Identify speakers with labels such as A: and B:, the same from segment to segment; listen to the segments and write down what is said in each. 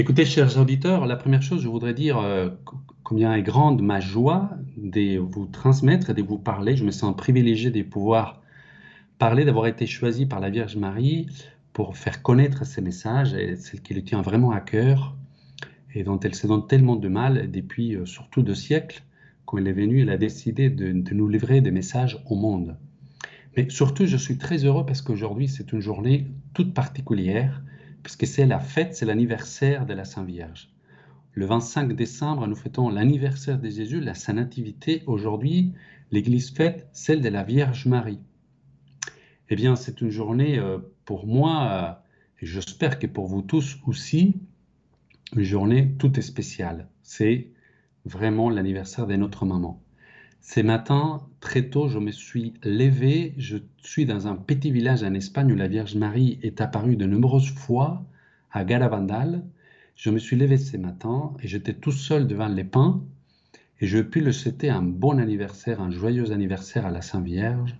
A: Écoutez, chers auditeurs, la première chose, je voudrais dire euh, combien est grande ma joie de vous transmettre et de vous parler. Je me sens privilégié de pouvoir parler, d'avoir été choisi par la Vierge Marie pour faire connaître ces messages, et celle qui le tient vraiment à cœur et dont elle se donne tellement de mal depuis euh, surtout deux siècles. Quand elle est venue, elle a décidé de, de nous livrer des messages au monde. Mais surtout, je suis très heureux parce qu'aujourd'hui, c'est une journée toute particulière, puisque c'est la fête, c'est l'anniversaire de la Sainte Vierge. Le 25 décembre, nous fêtons l'anniversaire de Jésus, la Sainte Nativité. Aujourd'hui, l'Église fête celle de la Vierge Marie. Eh bien, c'est une journée euh, pour moi, euh, et j'espère que pour vous tous aussi, une journée toute spéciale. C'est vraiment l'anniversaire de notre maman. Ce matin, très tôt, je me suis levé. Je suis dans un petit village en Espagne où la Vierge Marie est apparue de nombreuses fois à Galavandal. Je me suis levé ce matin et j'étais tout seul devant les pins et je puis le souhaiter un bon anniversaire, un joyeux anniversaire à la Sainte Vierge,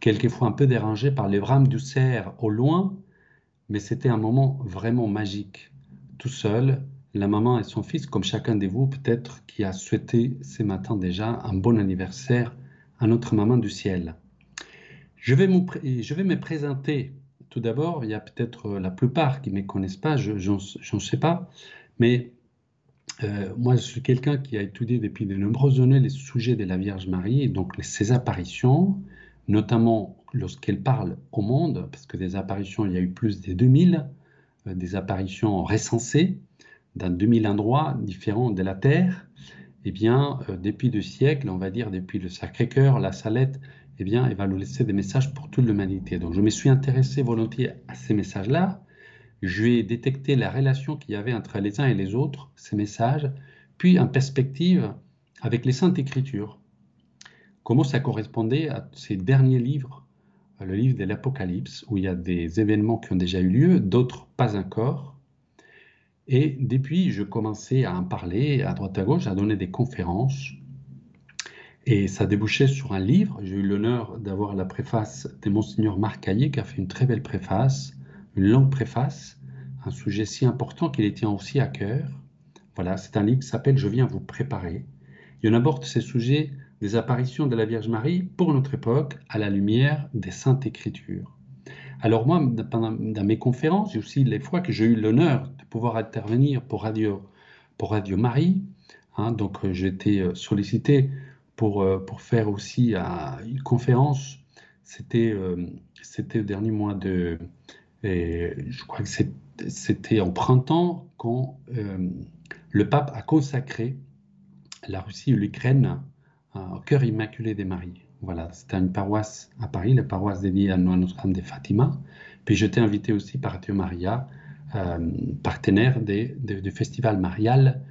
A: quelquefois un peu dérangé par les brames du cerf au loin, mais c'était un moment vraiment magique, tout seul, la maman et son fils, comme chacun de vous peut-être qui a souhaité ce matin déjà un bon anniversaire à notre maman du ciel. Je vais, me présenter. Tout d'abord, il y a peut-être la plupart qui ne me connaissent pas, je n'en sais pas, mais euh, moi je suis quelqu'un qui a étudié depuis de nombreuses années les sujets de la Vierge Marie, donc ses apparitions, notamment lorsqu'elle parle au monde, parce que des apparitions, il y a eu plus de 2000, euh, des apparitions recensées, dans 2000 endroits différents de la Terre, eh bien, euh, depuis deux siècles, on va dire depuis le Sacré-Cœur, la Salette, eh bien, elle va nous laisser des messages pour toute l'humanité. Donc, je me suis intéressé volontiers à ces messages-là. Je vais détecter la relation qu'il y avait entre les uns et les autres, ces messages, puis en perspective avec les Saintes Écritures. Comment ça correspondait à ces derniers livres, le livre de l'Apocalypse, où il y a des événements qui ont déjà eu lieu, d'autres pas encore, et depuis, je commençais à en parler à droite à gauche, à donner des conférences. Et ça débouchait sur un livre. J'ai eu l'honneur d'avoir la préface de Monseigneur Marc qui a fait une très belle préface, une longue préface, un sujet si important qu'il tient aussi à cœur. Voilà, c'est un livre qui s'appelle Je viens vous préparer. Et on aborde ces sujets des apparitions de la Vierge Marie pour notre époque à la lumière des Saintes Écritures. Alors moi, dans mes conférences, aussi les fois que j'ai eu l'honneur de pouvoir intervenir pour Radio, pour Radio Marie, hein, donc euh, j'ai été euh, sollicité pour, euh, pour faire aussi une conférence. C'était c'était le dernier mois de... je crois que c'était en printemps quand le pape a consacré la Russie et l'Ukraine au cœur immaculé des Maries. Voilà, c'était une paroisse à Paris, la paroisse dédiée à Notre-Dame de Fatima. Puis j'étais invité aussi par Dieu Maria, euh, partenaire du festival marial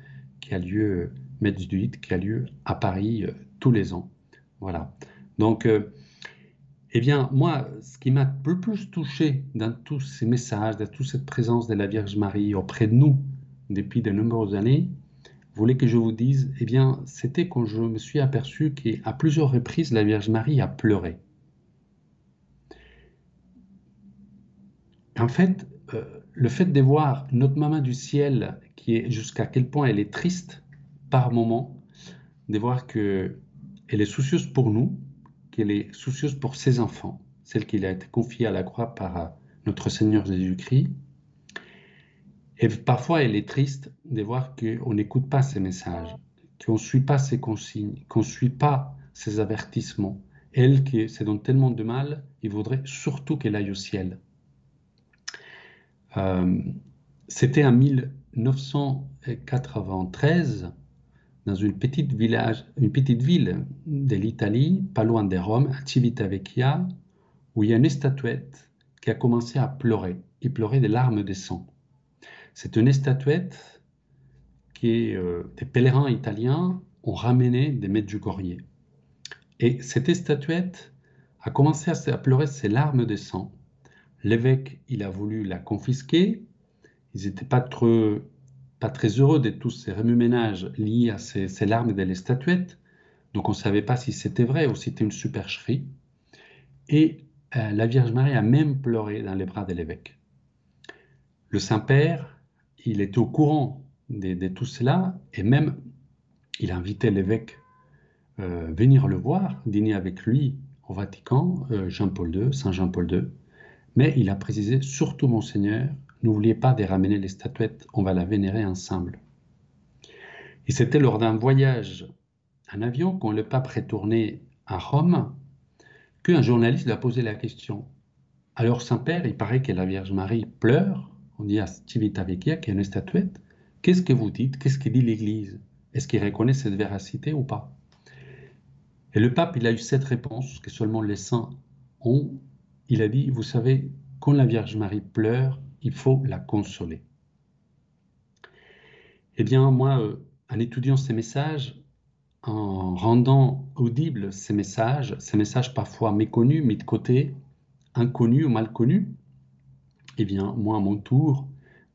A: qui a lieu, Metz qui a lieu à Paris euh, tous les ans. Voilà. Donc, euh, eh bien, moi, ce qui m'a le plus touché dans tous ces messages, dans toute cette présence de la Vierge Marie auprès de nous depuis de nombreuses années, voulez que je vous dise Eh bien, c'était quand je me suis aperçu qu'à plusieurs reprises, la Vierge Marie a pleuré. En fait, euh, le fait de voir notre maman du ciel, qui jusqu'à quel point elle est triste par moment, de voir que elle est soucieuse pour nous, qu'elle est soucieuse pour ses enfants, celle qui a été confiée à la croix par euh, notre Seigneur Jésus-Christ, et parfois, elle est triste de voir qu'on n'écoute pas ces messages, qu'on ne suit pas ces consignes, qu'on ne suit pas ces avertissements. Elle qui se donne tellement de mal, il vaudrait surtout qu'elle aille au ciel. Euh, c'était en 1993, dans une petite, ville de l'Italie, pas loin de Rome, à Civitavecchia, où il y a une statuette qui a commencé à pleurer. Il pleurait des larmes de sang. C'est une statuette que euh, des pèlerins italiens ont ramené des Medjugorje. Et cette statuette a commencé à, pleurer ses larmes de sang. L'évêque, il a voulu la confisquer. Ils n'étaient pas, pas très heureux de tous ces remue-ménages liés à ces, larmes de la statuette. Donc on ne savait pas si c'était vrai ou si c'était une supercherie. Et euh, la Vierge Marie a même pleuré dans les bras de l'évêque. Le Saint-Père il était au courant de, tout cela et même il invitait l'évêque euh, venir le voir, dîner avec lui au Vatican, euh, Jean-Paul II, Saint Jean-Paul II. Mais il a précisé surtout, Monseigneur, n'oubliez pas de ramener les statuettes, on va la vénérer ensemble. Et c'était lors d'un voyage en avion, quand le pape retournait à Rome, qu'un journaliste lui a posé la question. Alors, Saint-Père, il paraît que la Vierge Marie pleure. On dit à Civitavecchia qu'il y a une statuette. Qu'est-ce que vous dites? Qu'est-ce que dit l'Église? Est-ce qu'il reconnaît cette véracité ou pas? Et le pape, il a eu cette réponse que seulement les saints ont. Il a dit, vous savez, quand la Vierge Marie pleure, il faut la consoler. Eh bien, moi, euh, en étudiant ces messages, en rendant audibles ces messages, ces messages parfois méconnus, mis de côté, inconnus ou mal connus, eh bien, moi, à mon tour,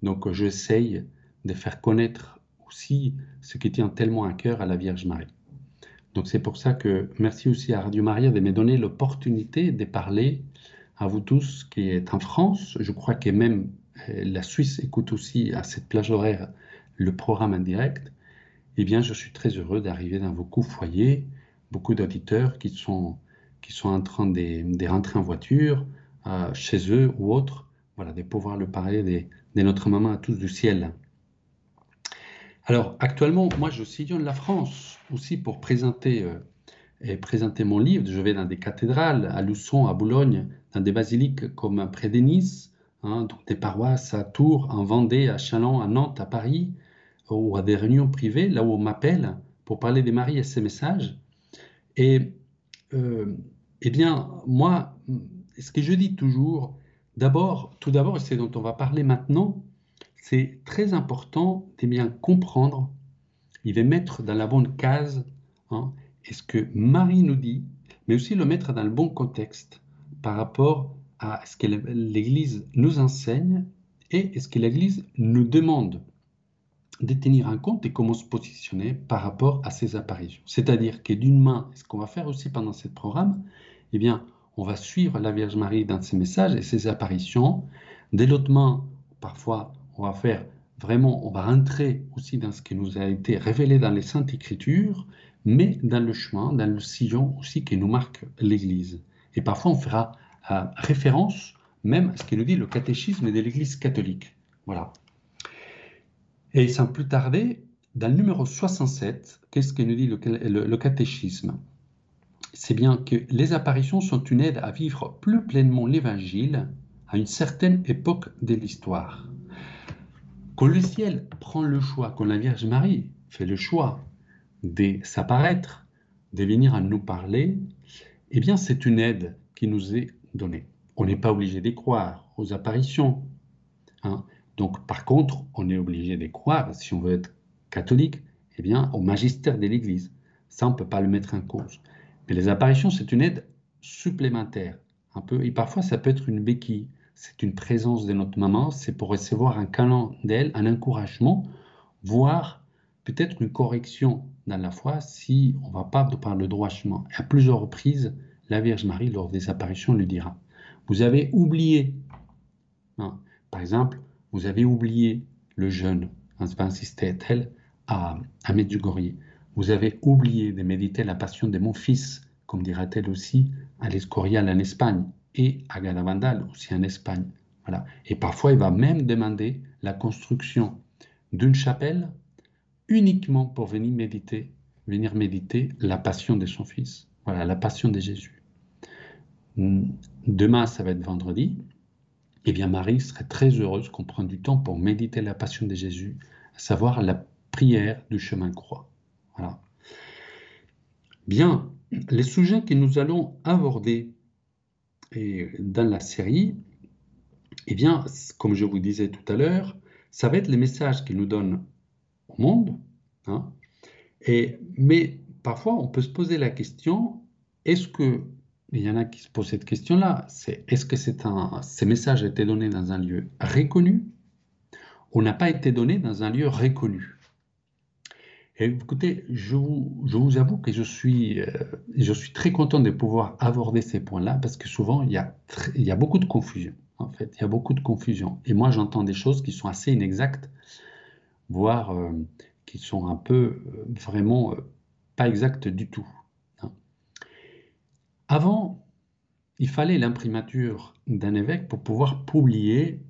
A: donc j'essaye de faire connaître aussi ce qui tient tellement à cœur à la Vierge Marie. Donc c'est pour ça que merci aussi à Radio Maria de me donner l'opportunité de parler à vous tous qui êtes en France. Je crois que même euh, la Suisse écoute aussi à cette plage horaire le programme en direct eh bien, je suis très heureux d'arriver dans beaucoup foyers, beaucoup d'auditeurs qui sont, qui sont en train de, rentrer en voiture, euh, chez eux ou autres, voilà, de pouvoir le parler de, notre maman à tous du ciel. Alors, actuellement, moi, je sillonne la France aussi pour présenter, euh, et présenter mon livre. Je vais dans des cathédrales, à Luçon, à Boulogne, dans des basiliques comme près de Nice, hein, donc des paroisses à Tours, en Vendée, à Chalon, à Nantes, à Paris, ou à des réunions privées, là où on m'appelle pour parler des maris et ces messages. Et euh, eh bien, moi, ce que je dis toujours, tout d'abord, et c'est dont on va parler maintenant, c'est très important de bien comprendre, il va mettre dans la bonne case hein, est ce que Marie nous dit, mais aussi le mettre dans le bon contexte par rapport à ce que l'Église nous enseigne et ce que l'Église nous demande de tenir en compte et comment se positionner par rapport à ces apparitions. C'est-à-dire que d'une main, ce qu'on va faire aussi pendant ce programme, eh bien, on va suivre la Vierge Marie dans ses messages et ses apparitions. De l'autre main, parfois, on va faire vraiment, on va rentrer aussi dans ce qui nous a été révélé dans les Saintes Écritures, mais dans le chemin, dans le sillon aussi qui nous marque l'Église. Et parfois, on fera euh, référence même à ce qui nous dit le catéchisme de l'Église catholique. Voilà. Et sans plus tarder, dans le numéro 67, qu'est-ce que nous dit le, catéchisme? C'est bien que les apparitions sont une aide à vivre plus pleinement l'Évangile à une certaine époque de l'histoire. Quand le ciel prend le choix, quand la Vierge Marie fait le choix de s'apparaître, de venir à nous parler, eh bien c'est une aide qui nous est donnée. On n'est pas obligé d'y croire aux apparitions. Hein. Donc, par contre, on est obligé de croire, si on veut être catholique, eh bien, au magistère de l'Église. Ça, on ne peut pas le mettre en cause. Mais les apparitions, c'est une aide supplémentaire. Un peu, et parfois, ça peut être une béquille. C'est une présence de notre maman, c'est pour recevoir un câlin d'elle, un encouragement, voire peut-être une correction dans la foi si on ne va pas par le droit chemin. Et à plusieurs reprises, la Vierge Marie, lors des apparitions, lui dira Vous avez oublié. Hein. Par exemple, vous avez oublié le jeûne, insistait-elle à, à Medjugorje. Vous avez oublié de méditer la passion de mon fils, comme dira-t-elle aussi à l'Escorial en Espagne et à Galavandal aussi en Espagne. Voilà. Et parfois, il va même demander la construction d'une chapelle uniquement pour venir méditer, venir méditer la passion de son fils. Voilà, la passion de Jésus. Demain, ça va être vendredi eh bien Marie serait très heureuse qu'on prenne du temps pour méditer la passion de Jésus, à savoir la prière du chemin croix. Bien, les sujets que nous allons aborder dans la série, eh bien, comme je vous disais tout à l'heure, ça va être les messages qu'il nous donne au monde. Hein, mais parfois, on peut se poser la question, est-ce que il y en a qui se posent cette question-là, c'est est-ce que ces messages étaient donnés dans un lieu reconnu ou n'a pas été donné dans un lieu reconnu? Écoutez, je vous, avoue que je suis, euh, je suis très content de pouvoir aborder ces points-là parce que souvent il y a, il y a beaucoup de confusion. en fait. Il y a beaucoup de confusion. Et moi, j'entends des choses qui sont assez inexactes, voire euh, qui sont un peu euh, vraiment euh, pas exactes du tout. Hein. Avant, il fallait l'imprimature d'un évêque pour pouvoir publier,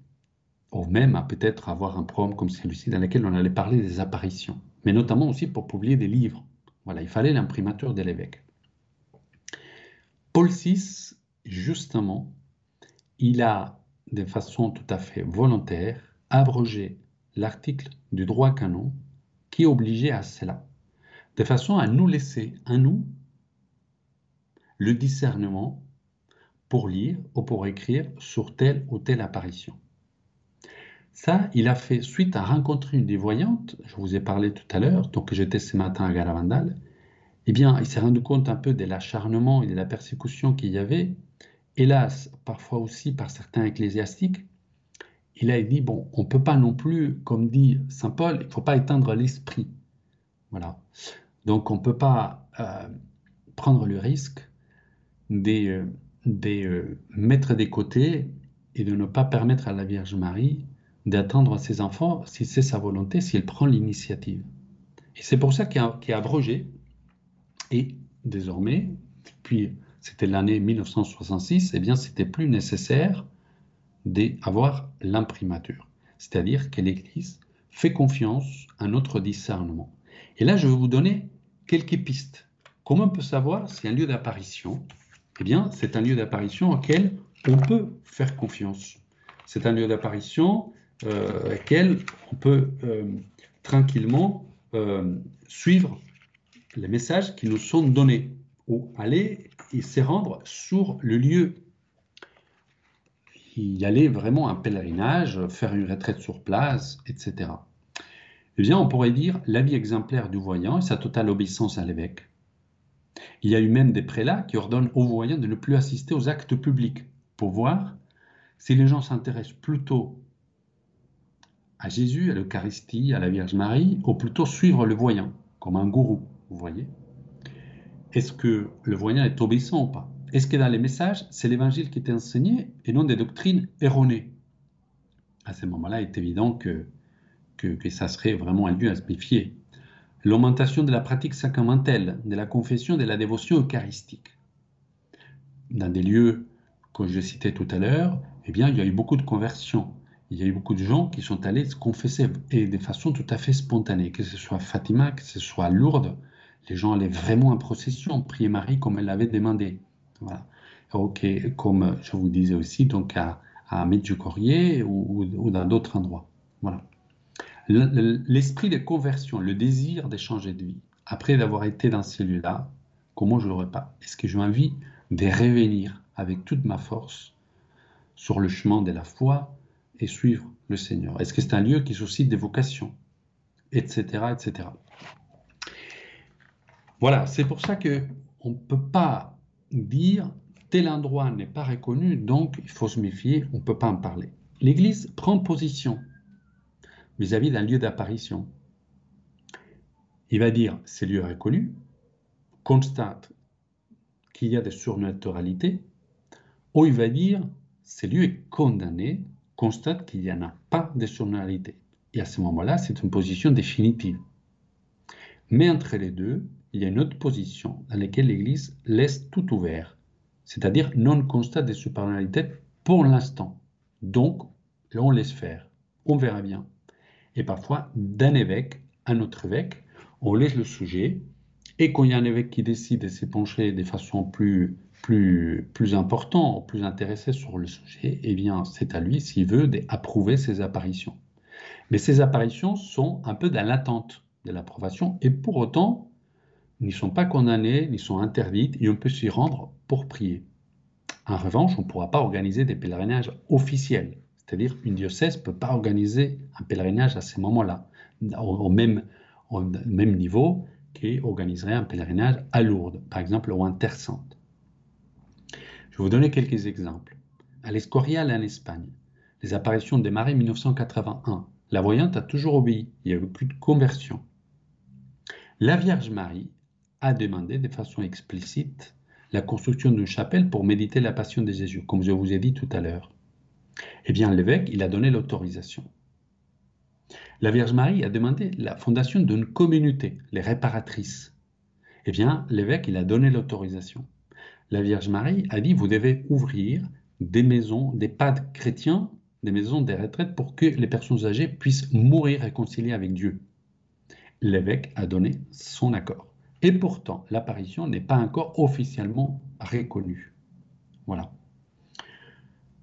A: ou même peut-être avoir un programme comme celui-ci dans lequel on allait parler des apparitions, mais notamment aussi pour publier des livres. Voilà, il fallait l'imprimature de l'évêque. Paul VI, justement, il a, de façon tout à fait volontaire, abrogé l'article du droit canon qui obligeait à cela, de façon à nous laisser, à nous, le discernement pour lire ou pour écrire sur telle ou telle apparition. Ça, il a fait suite à rencontrer une des voyantes, je vous ai parlé tout à l'heure, donc j'étais ce matin à Garavandal, eh bien, il s'est rendu compte un peu de l'acharnement et de la persécution qu'il y avait, hélas, parfois aussi par certains ecclésiastiques. Il a dit, bon, on ne peut pas non plus, comme dit Saint Paul, il ne faut pas éteindre l'esprit. Voilà. Donc, on ne peut pas euh, prendre le risque de, de euh, mettre des côtés et de ne pas permettre à la Vierge Marie d'attendre ses enfants si c'est sa volonté, si elle prend l'initiative. Et c'est pour ça a abrogé et désormais, puis c'était l'année 1966, eh bien, c'était plus nécessaire d'avoir l'imprimature. C'est-à-dire que l'Église fait confiance à notre discernement. Et là, je vais vous donner quelques pistes. Comment on peut savoir si un lieu d'apparition, eh bien, c'est un lieu d'apparition auquel on peut faire confiance. C'est un lieu d'apparition euh, auquel on peut euh, tranquillement euh, suivre les messages qui nous sont donnés, ou aller et se rendre sur le lieu. Y aller vraiment un pèlerinage, faire une retraite sur place, etc. Eh bien, on pourrait dire la vie exemplaire du voyant et sa totale obéissance à l'évêque. Il y a eu même des prélats qui ordonnent aux voyants de ne plus assister aux actes publics pour voir si les gens s'intéressent plutôt à Jésus, à l'Eucharistie, à la Vierge Marie, ou plutôt suivre le voyant comme un gourou. Vous voyez Est-ce que le voyant est obéissant ou pas? Est-ce que dans les messages, c'est l'évangile qui est enseigné et non des doctrines erronées? À ce moment-là, il est évident que, que, ça serait vraiment un lieu à se méfier. L'augmentation de la pratique sacramentelle, de la confession, de la dévotion eucharistique. Dans des lieux que je citais tout à l'heure, eh bien, il y a eu beaucoup de conversions. Il y a eu beaucoup de gens qui sont allés se confesser et de façon tout à fait spontanée, que ce soit Fatima, que ce soit Lourdes, les gens allaient vraiment en procession, prier Marie comme elle l'avait demandé. Voilà. Ok, comme je vous disais aussi, donc à, à Medjugorje ou, ou, dans d'autres endroits. Voilà. L'esprit de conversion, le désir de changer de vie, après d'avoir été dans ces lieux-là, comment je l'aurais pas? Est-ce que j'ai envie de revenir avec toute ma force sur le chemin de la foi et suivre le Seigneur Est-ce que c'est un lieu qui suscite des vocations Etc. etc. Voilà, c'est pour ça que on ne peut pas dire tel endroit n'est pas reconnu, donc il faut se méfier, on ne peut pas en parler. L'Église prend position vis-à-vis d'un lieu d'apparition. Il va dire ce lieu est reconnu, constate qu'il y a des surnaturalités, ou il va dire ce lieu est condamné, constate qu'il n'y en a pas de surnaturalité. Et à ce moment-là, c'est une position définitive. Mais entre les deux, il y a une autre position dans laquelle l'Église laisse tout ouvert, c'est-à-dire non constate des supernalités pour l'instant. Donc, on laisse faire, on verra bien. Et parfois, d'un évêque à un autre évêque, on laisse le sujet, et quand il y a un évêque qui décide de s'épancher de façon plus, plus, importante, plus intéressée sur le sujet, eh bien, c'est à lui, s'il veut, d'approuver ces apparitions. Mais ces apparitions sont un peu dans l'attente de l'approbation, et pour autant, n'y sont pas condamnées, n'y sont interdites, et on peut s'y rendre pour prier. En revanche, on ne pourra pas organiser des pèlerinages officiels, c'est-à-dire une diocèse ne peut pas organiser un pèlerinage à ces moments-là, au, même, au même niveau qui organiserait un pèlerinage à Lourdes, par exemple, ou en Terre. Je vais vous donner quelques exemples. À l'Escorial en Espagne, les apparitions démarrées en 1981. La voyante a toujours obéi, il n'y a eu plus de conversion. La Vierge Marie a demandé de façon explicite la construction d'une chapelle pour méditer la passion de Jésus, comme je vous ai dit tout à l'heure. Eh bien, l'évêque, il a donné l'autorisation. La Vierge Marie a demandé la fondation d'une communauté, les réparatrices. Eh bien, l'évêque, il a donné l'autorisation. La Vierge Marie a dit, vous devez ouvrir des maisons, des pades chrétiens, des maisons des retraites pour que les personnes âgées puissent mourir réconciliées avec Dieu. L'évêque a donné son accord. Et pourtant, l'apparition n'est pas encore officiellement reconnue. Voilà.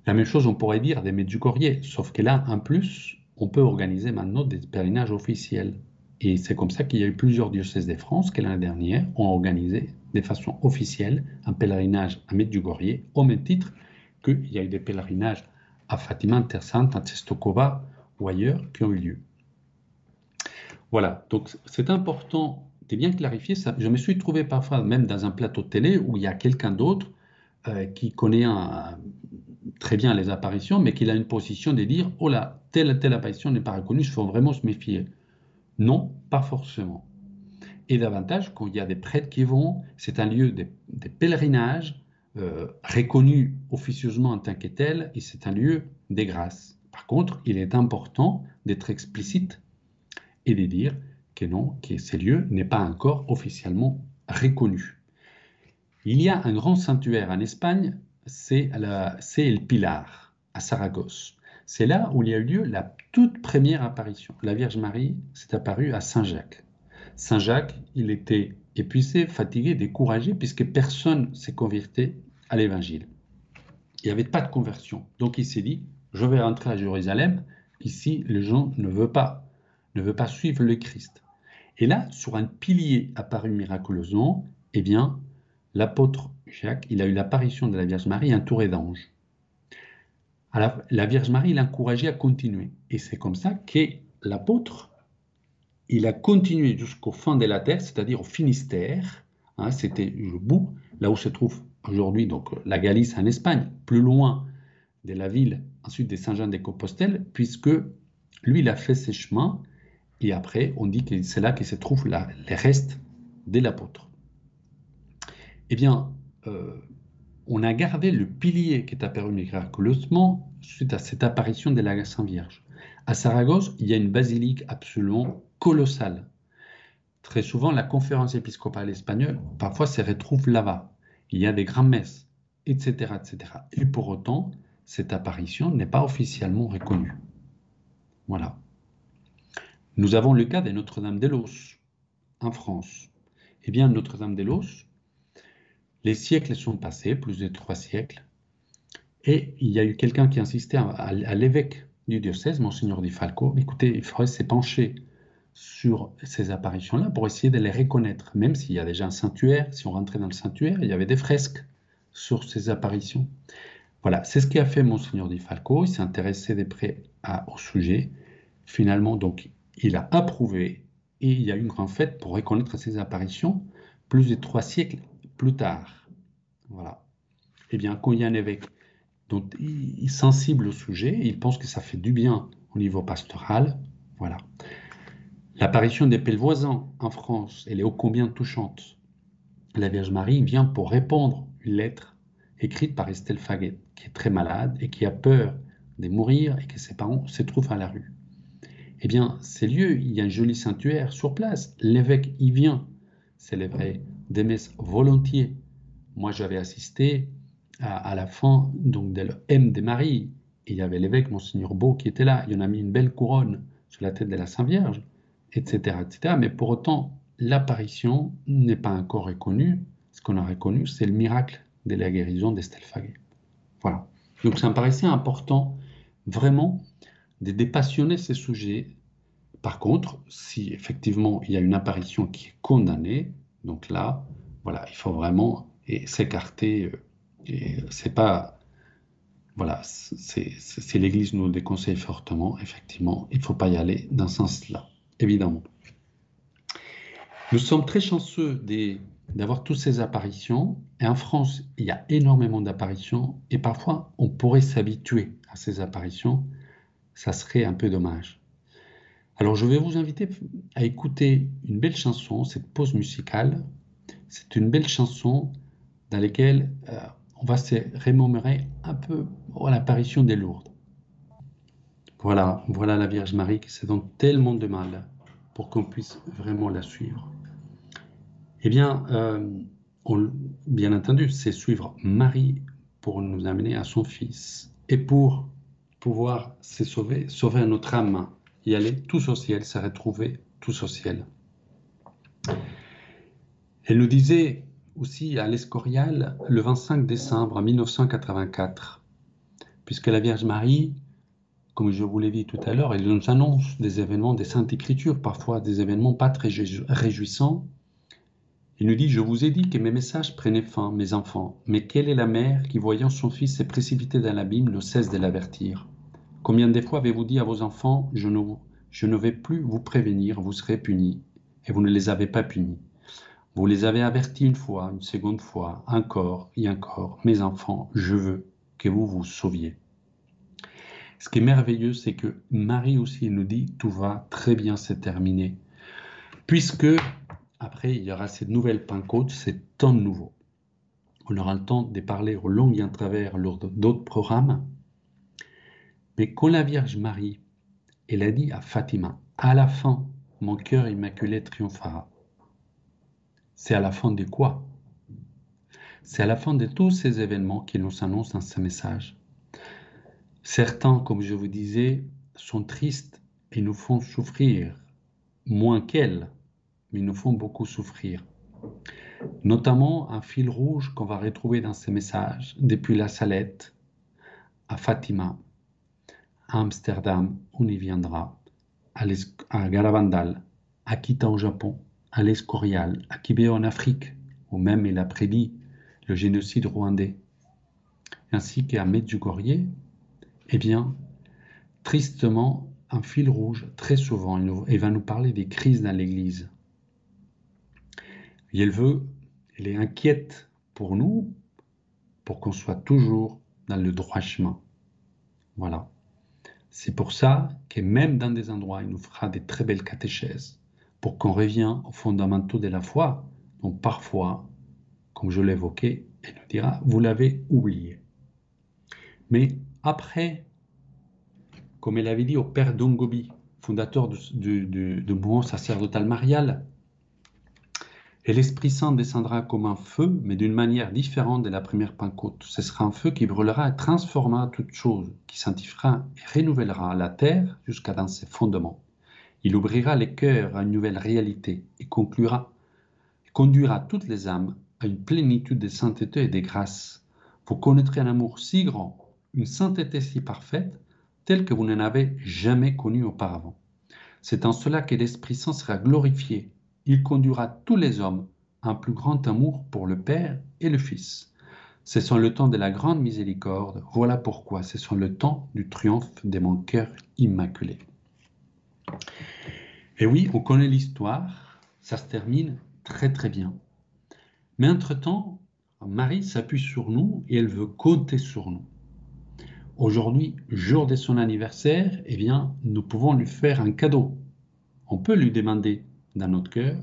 A: La même chose, on pourrait dire des Medjugorje, sauf que là, en plus, on peut organiser maintenant des pèlerinages officiels. Et c'est comme ça qu'il y a eu plusieurs diocèses de France qui l'année dernière ont organisé de façon officielle un pèlerinage à Medjugorje, au même titre qu'il y a eu des pèlerinages à Fatima, Terre Sainte, à Testokova ou ailleurs qui ont eu lieu. Voilà, donc c'est important de bien clarifier ça. Je me suis trouvé parfois même dans un plateau de télé où il y a quelqu'un d'autre euh, qui connaît très bien les apparitions, mais qui a une position de dire Oh là, telle telle apparition n'est pas reconnue, il faut vraiment se méfier. Non, pas forcément. Et davantage, quand il y a des prêtres qui vont, c'est un lieu de, pèlerinage euh, reconnu officieusement en tant que tel, et c'est un lieu des grâces. Par contre, il est important d'être explicite et de dire que non, que ce lieu n'est pas encore officiellement reconnu. Il y a un grand sanctuaire en Espagne, c'est El Pilar, à Saragosse. C'est là où il y a eu lieu la toute première apparition. La Vierge Marie s'est apparue à Saint-Jacques. Saint-Jacques, il était épuisé, fatigué, découragé, puisque personne s'est converti à l'Évangile. Il n'y avait pas de conversion. Donc il s'est dit, je vais rentrer à Jérusalem. Ici, les gens ne veulent pas, ne veulent pas suivre le Christ. Et là, sur un pilier apparu miraculeusement, eh bien, l'apôtre Jacques, il a eu l'apparition de la Vierge Marie entourée d'anges. La Vierge Marie l'a encouragé à continuer. Et c'est comme ça que l'apôtre, il a continué jusqu'au fin de la terre, c'est-à-dire au Finistère. Hein, c'était le bout, là où se trouve aujourd'hui donc la Galice en Espagne, plus loin de la ville, ensuite de Saint-Jean-de-Compostelle, puisque lui, il a fait ses chemins, et après, on dit que c'est là que se trouvent les restes de l'apôtre. Eh bien, euh, on a gardé le pilier qui est apparu miraculeusement suite à cette apparition de la Sainte Vierge. À Saragosse, il y a une basilique absolument colossale. Très souvent, la conférence épiscopale espagnole, parfois, se retrouve là-bas. Il y a des grandes messes, etc., etc. Et pour autant, cette apparition n'est pas officiellement reconnue. Voilà. Nous avons le cas de Notre-Dame-des-Los, en France. Eh bien, Notre-Dame-des-Los, les siècles sont passés, plus de trois siècles, et il y a eu quelqu'un qui insistait à, à, l'évêque du diocèse, Monseigneur Di Falco, écoutez, il faudrait s'épancher sur ces apparitions-là pour essayer de les reconnaître, même s'il y a déjà un sanctuaire, si on rentrait dans le sanctuaire, il y avait des fresques sur ces apparitions. Voilà, c'est ce qu'a fait Monseigneur Di Falco, il s'est intéressé de près au sujet. Finalement, donc, il a approuvé et il y a eu une grande fête pour reconnaître ces apparitions plus de trois siècles plus tard. Voilà. Eh bien, quand il y a un évêque dont il est sensible au sujet, il pense que ça fait du bien au niveau pastoral, voilà. L'apparition des voisins en France, elle est ô combien touchante. La Vierge Marie vient pour répondre une lettre écrite par Estelle Faguet, qui est très malade et qui a peur de mourir et que ses parents se trouvent à la rue. Eh bien, ces lieux, il y a un joli sanctuaire sur place. L'évêque y vient célébrer des messes volontiers. Moi, j'avais assisté à, la fin donc, de M de Marie. Et il y avait l'évêque, Monseigneur Beau, qui était là. Il en a mis une belle couronne sur la tête de la Sainte Vierge, etc. etc. Mais pour autant, l'apparition n'est pas encore reconnue. Ce qu'on a reconnu, c'est le miracle de la guérison d'Estelle Faguet. Voilà. Donc ça me paraissait important, vraiment, de dépassionner ces sujets. Par contre, si effectivement il y a une apparition qui est condamnée, donc là, voilà, il faut vraiment s'écarter. Euh, c'est pas, voilà, c'est l'Église nous le déconseille fortement. Effectivement, il ne faut pas y aller dans ce sens-là, évidemment. Nous sommes très chanceux d'avoir toutes ces apparitions. Et en France, il y a énormément d'apparitions. Et parfois, on pourrait s'habituer à ces apparitions. Ça serait un peu dommage. Alors je vais vous inviter à écouter une belle chanson, cette pause musicale. C'est une belle chanson dans laquelle euh, on va se remémorer un peu l'apparition des Lourdes. Voilà, voilà la Vierge Marie qui se donne tellement de mal pour qu'on puisse vraiment la suivre. Eh bien, euh, bien entendu, c'est suivre Marie pour nous amener à son Fils et pour pouvoir se sauver, sauver notre âme, y aller tous au ciel, se retrouver tous au ciel. Elle nous disait aussi à l'Escorial le 25 décembre 1984, puisque la Vierge Marie, comme je vous l'ai dit tout à l'heure, elle nous annonce des événements des Saintes Écritures, parfois des événements pas très réjouissants, il nous dit, je vous ai dit que mes messages prenaient fin, mes enfants, mais quelle est la mère qui, voyant son fils se précipiter dans l'abîme, ne cesse de l'avertir? Combien de fois avez-vous dit à vos enfants, je ne, vais plus vous prévenir, vous serez punis, et vous ne les avez pas punis Vous les avez avertis une fois, une seconde fois, encore et encore, mes enfants, je veux que vous vous sauviez. Ce qui est merveilleux, c'est que Marie aussi nous dit, tout va très bien se terminer, puisque après, il y aura cette nouvelle Pentecôte, c'est temps nouveau. On aura le temps de parler au long et en travers lors d'autres programmes. Mais quand la Vierge Marie, elle a dit à Fatima, à la fin, mon cœur immaculé triomphera. C'est à la fin de quoi? C'est à la fin de tous ces événements qui nous annoncent dans ce message. Certains, comme je vous disais, sont tristes et nous font souffrir, moins qu'elles mais nous font beaucoup souffrir. Notamment un fil rouge qu'on va retrouver dans ces messages, depuis la Salette à Fatima, Amsterdam, on y viendra, à, Garavandal, à Kita au Japon, à l'Escorial, à Kibé en Afrique, où même il a prédit le génocide rwandais, ainsi qu'à Medjugorje, eh bien, tristement, un fil rouge, très souvent, il va nous parler des crises dans l'Église. Et elle veut, elle est inquiète pour nous, pour qu'on soit toujours dans le droit chemin. Voilà. C'est pour ça que même dans des endroits, il nous fera des très belles catéchèses pour qu'on revienne aux fondamentaux de la foi. Donc parfois, comme je l'évoquais, elle nous dira, vous l'avez oublié. Mais après, comme elle avait dit au père Dongobi, fondateur du, du mouvement sacerdotal marial, et l'Esprit Saint descendra comme un feu, mais d'une manière différente de la première Pentecôte. Ce sera un feu qui brûlera et transformera toute chose, qui sanctifiera et renouvellera la terre jusqu'à dans ses fondements. Il ouvrira les cœurs à une nouvelle réalité et conclura, conduira toutes les âmes à une plénitude de sainteté et de grâce. Vous connaîtrez un amour si grand, une sainteté si parfaite, telle que vous n'en avez jamais connue auparavant. C'est en cela que l'Esprit Saint sera glorifié il conduira tous les hommes à un plus grand amour pour le Père et le Fils. Ce sont le temps de la grande miséricorde, voilà pourquoi ce sont le temps du triomphe de mon cœur immaculé. Et oui, on connaît l'histoire, ça se termine très très bien. Mais entre-temps, Marie s'appuie sur nous et elle veut compter sur nous. Aujourd'hui, jour de son anniversaire, eh bien, nous pouvons lui faire un cadeau. On peut lui demander dans notre cœur,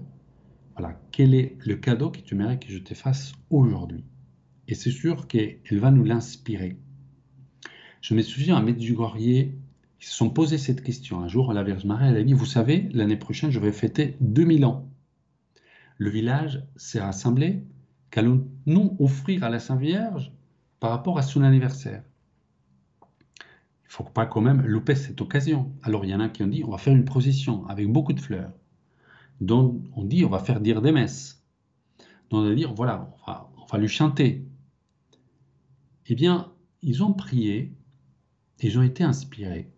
A: voilà, quel est le cadeau que tu aimerais que je te fasse aujourd'hui? Et c'est sûr qu'elle va nous l'inspirer. Je me souviens à Medjugorje, ils se sont posé cette question. Un jour, la Vierge Marie, elle a dit, vous savez, l'année prochaine, je vais fêter 2000 ans. Le village s'est rassemblé, qu'allons-nous offrir à la Sainte Vierge par rapport à son anniversaire? Il ne faut pas quand même louper cette occasion. Alors, il y en a qui ont dit, on va faire une procession avec beaucoup de fleurs dont on dit on va faire dire des messes, dont on va dire voilà, on va, lui chanter. Eh bien, ils ont prié, et ils ont été inspirés.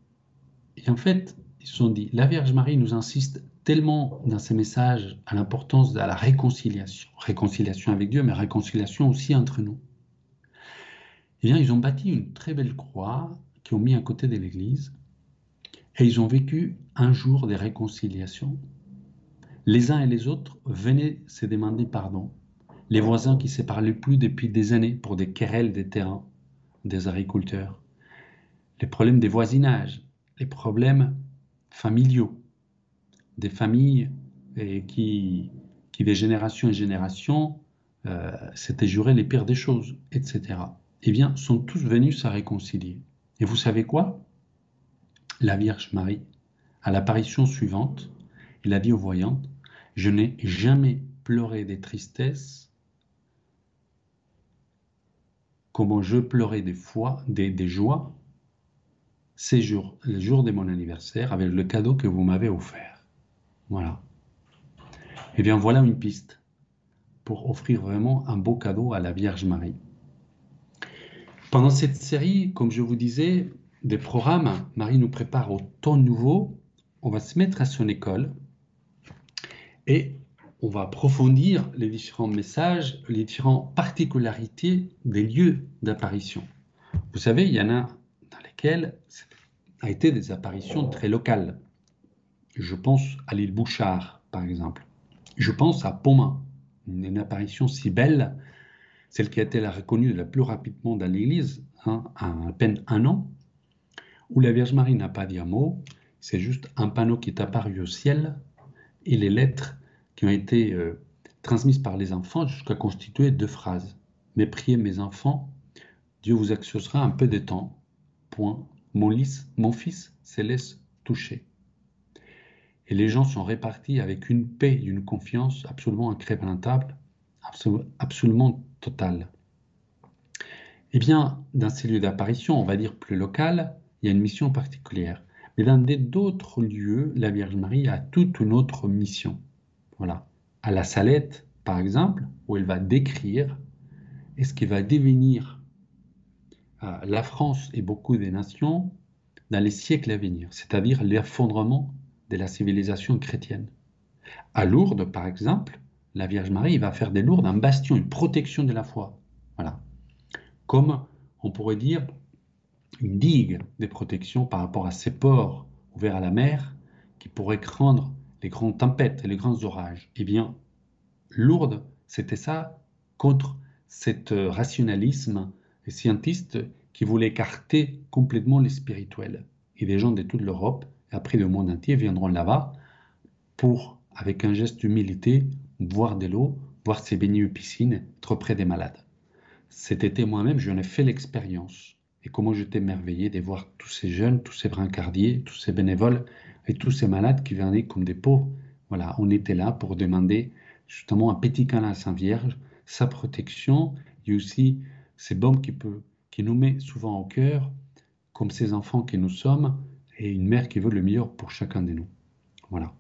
A: Et en fait, ils se sont dit, la Vierge Marie nous insiste tellement dans ses messages à l'importance de la réconciliation, réconciliation avec Dieu, mais réconciliation aussi entre nous. Eh bien, ils ont bâti une très belle croix qu'ils ont mis à côté de l'église, et ils ont vécu un jour de réconciliation les uns et les autres venaient se demander pardon. Les voisins qui ne se parlaient plus depuis des années pour des querelles des terrains des agriculteurs. Les problèmes des voisinages, les problèmes familiaux, des familles qui, qui des générations et générations euh, s'étaient juré les pires des choses, etc. Eh bien, sont tous venus se réconcilier. Et vous savez quoi? La Vierge Marie, à l'apparition suivante, il a dit aux voyantes, je n'ai jamais pleuré des tristesses comment je pleurais des fois, des, joies, ces jours, le jour de mon anniversaire, avec le cadeau que vous m'avez offert. Voilà. Eh bien, voilà une piste pour offrir vraiment un beau cadeau à la Vierge Marie. Pendant cette série, comme je vous disais, des programmes, Marie nous prépare au temps nouveau. On va se mettre à son école et on va approfondir les différents messages, les différentes particularités des lieux d'apparition. Vous savez, il y en a dans lesquels a été des apparitions très locales. Je pense à l'île Bouchard, par exemple. Je pense à Pomain, une apparition si belle, celle qui a été la reconnue la plus rapidement dans l'Église, hein, à à peine un an, où la Vierge Marie n'a pas dit un mot, c'est juste un panneau qui est apparu au ciel et les lettres qui ont été euh, transmises par les enfants jusqu'à constituer deux phrases. Mais priez mes enfants, Dieu vous accusera un peu de temps. Point. Mon, mon fils se laisse toucher. Et les gens sont répartis avec une paix et une confiance absolument incrémentable, absolument totale. Eh bien, dans ces lieux d'apparition, on va dire plus local, il y a une mission particulière. Mais dans d'autres lieux, la Vierge Marie a toute une autre mission. Voilà. À la Salette, par exemple, où elle va décrire ce qui va devenir euh, la France et beaucoup des nations dans les siècles à venir, c'est-à-dire l'effondrement de la civilisation chrétienne. À Lourdes, par exemple, la Vierge Marie va faire des Lourdes un bastion, une protection de la foi. Voilà. Comme on pourrait dire une digue de protection par rapport à ces ports ouverts à la mer qui pourraient craindre les grandes tempêtes et les grands orages. Eh bien, Lourdes, c'était ça contre cet euh, rationalisme scientiste qui voulait écarter complètement les spirituels. Et des gens de toute l'Europe, et après le monde entier, viendront là-bas pour, avec un geste d'humilité, boire de l'eau, voir ses baigner aux piscines, être près des malades. Cet été, moi-même, j'en ai fait l'expérience. Et comment j'étais émerveillé de voir tous ces jeunes, tous ces brancardiers, tous ces bénévoles et tous ces malades qui venaient comme des pauvres. Voilà, on était là pour demander justement un petit câlin à Saint Vierge, sa protection, et aussi ces baumes qui, qui nous met souvent au cœur, comme ces enfants que nous sommes, et une mère qui veut le meilleur pour chacun de nous. Voilà.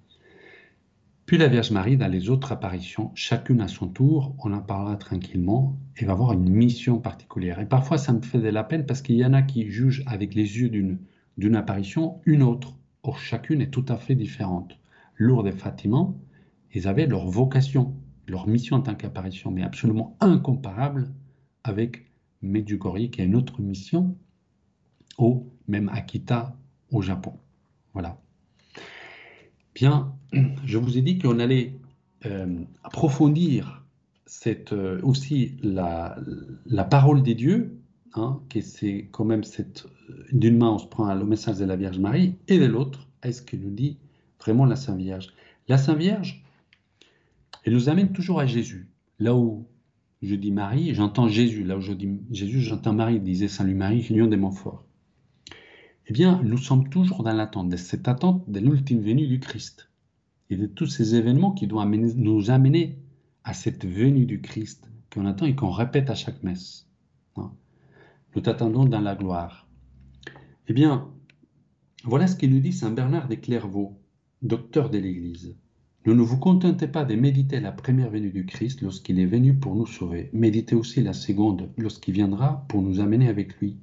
A: Puis la Vierge Marie, dans les autres apparitions, chacune à son tour, on en parlera tranquillement, et va avoir une mission particulière. Et parfois, ça me fait de la peine parce qu'il y en a qui jugent avec les yeux d'une apparition une autre. Or, chacune est tout à fait différente. Lourdes et Fatima, ils avaient leur vocation, leur mission en tant qu'apparition, mais absolument incomparable avec Medjugorje, qui a une autre mission, ou même Akita au Japon. Voilà. Bien, je vous ai dit qu'on allait euh, approfondir euh, aussi la, parole des dieux, hein, c'est quand même cette d'une main, on se prend le message de la Vierge Marie, et de l'autre, est-ce que nous dit vraiment la Sainte Vierge La Sainte Vierge, elle nous amène toujours à Jésus. Là où je dis Marie, j'entends Jésus. Là où je dis Jésus, j'entends Marie, disait Saint Louis-Marie, réunion des Montfort. Eh bien, nous sommes toujours dans l'attente, cette attente de l'ultime venue du Christ et de tous ces événements qui doivent nous amener à cette venue du Christ qu'on attend et qu'on répète à chaque messe. Hein. Nous t'attendons dans la gloire. Eh bien, voilà ce qu'il nous dit Saint Bernard des Clairvaux, docteur de l'Église. Ne, vous contentez pas de méditer la première venue du Christ lorsqu'il est venu pour nous sauver. Méditez aussi la seconde lorsqu'il viendra pour nous amener avec lui.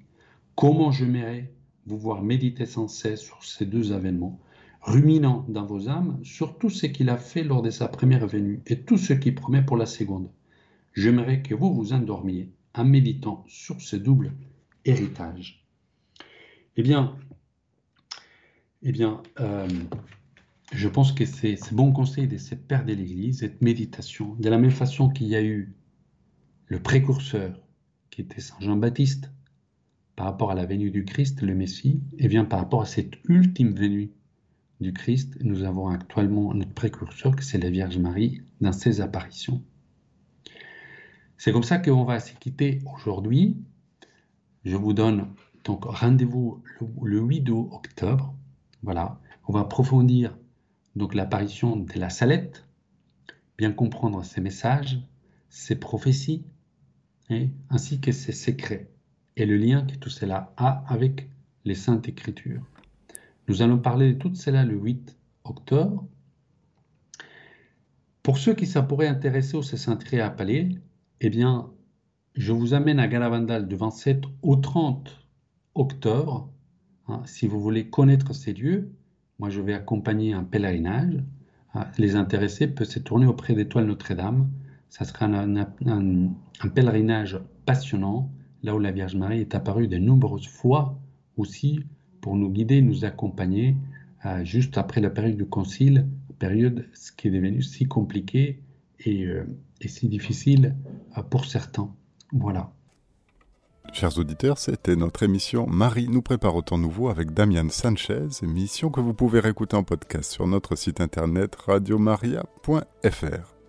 A: Comment j'aimerais vous voir méditer sans cesse sur ces deux événements, ruminant dans vos âmes sur tout ce qu'il a fait lors de sa première venue et tout ce qu'il promet pour la seconde. J'aimerais que vous vous endormiez en méditant sur ce double héritage. Eh bien, eh bien euh, je pense que c'est bon conseil de ces pères de l'Église, cette méditation, de la même façon qu'il y a eu le précurseur, qui était Saint Jean-Baptiste, par rapport à la venue du Christ, le Messie, et eh bien par rapport à cette ultime venue du Christ, nous avons actuellement notre précurseur, que c'est la Vierge Marie, dans ses apparitions. C'est comme ça qu'on va se quitter aujourd'hui. Je vous donne donc rendez-vous le, 8 octobre Voilà. On va approfondir donc l'apparition de la salette, bien comprendre ses messages, ses prophéties, hein, ainsi que ses secrets, et le lien que tout cela a avec les Saintes Écritures. Nous allons parler de tout cela le 8 octobre. Pour ceux qui ça pourrait intéresser au Saint-Tré à Palais, eh bien, je vous amène à Galavandal du 27 au 30 octobre. Hein, si vous voulez connaître ces lieux, moi je vais accompagner un pèlerinage. Hein, les intéressés peuvent se tourner auprès d'Étoile Notre-Dame. Ça sera un, pèlerinage passionnant, là où la Vierge Marie est apparue de nombreuses fois aussi pour nous guider, nous accompagner, euh, juste après la période du Concile, période qui est devenue si compliquée et, euh, si difficile euh, pour certains. Voilà.
B: Chers auditeurs, c'était notre émission Marie nous prépare au temps nouveau avec Damian Sanchez, émission que vous pouvez réécouter en podcast sur notre site internet radiomaria.fr.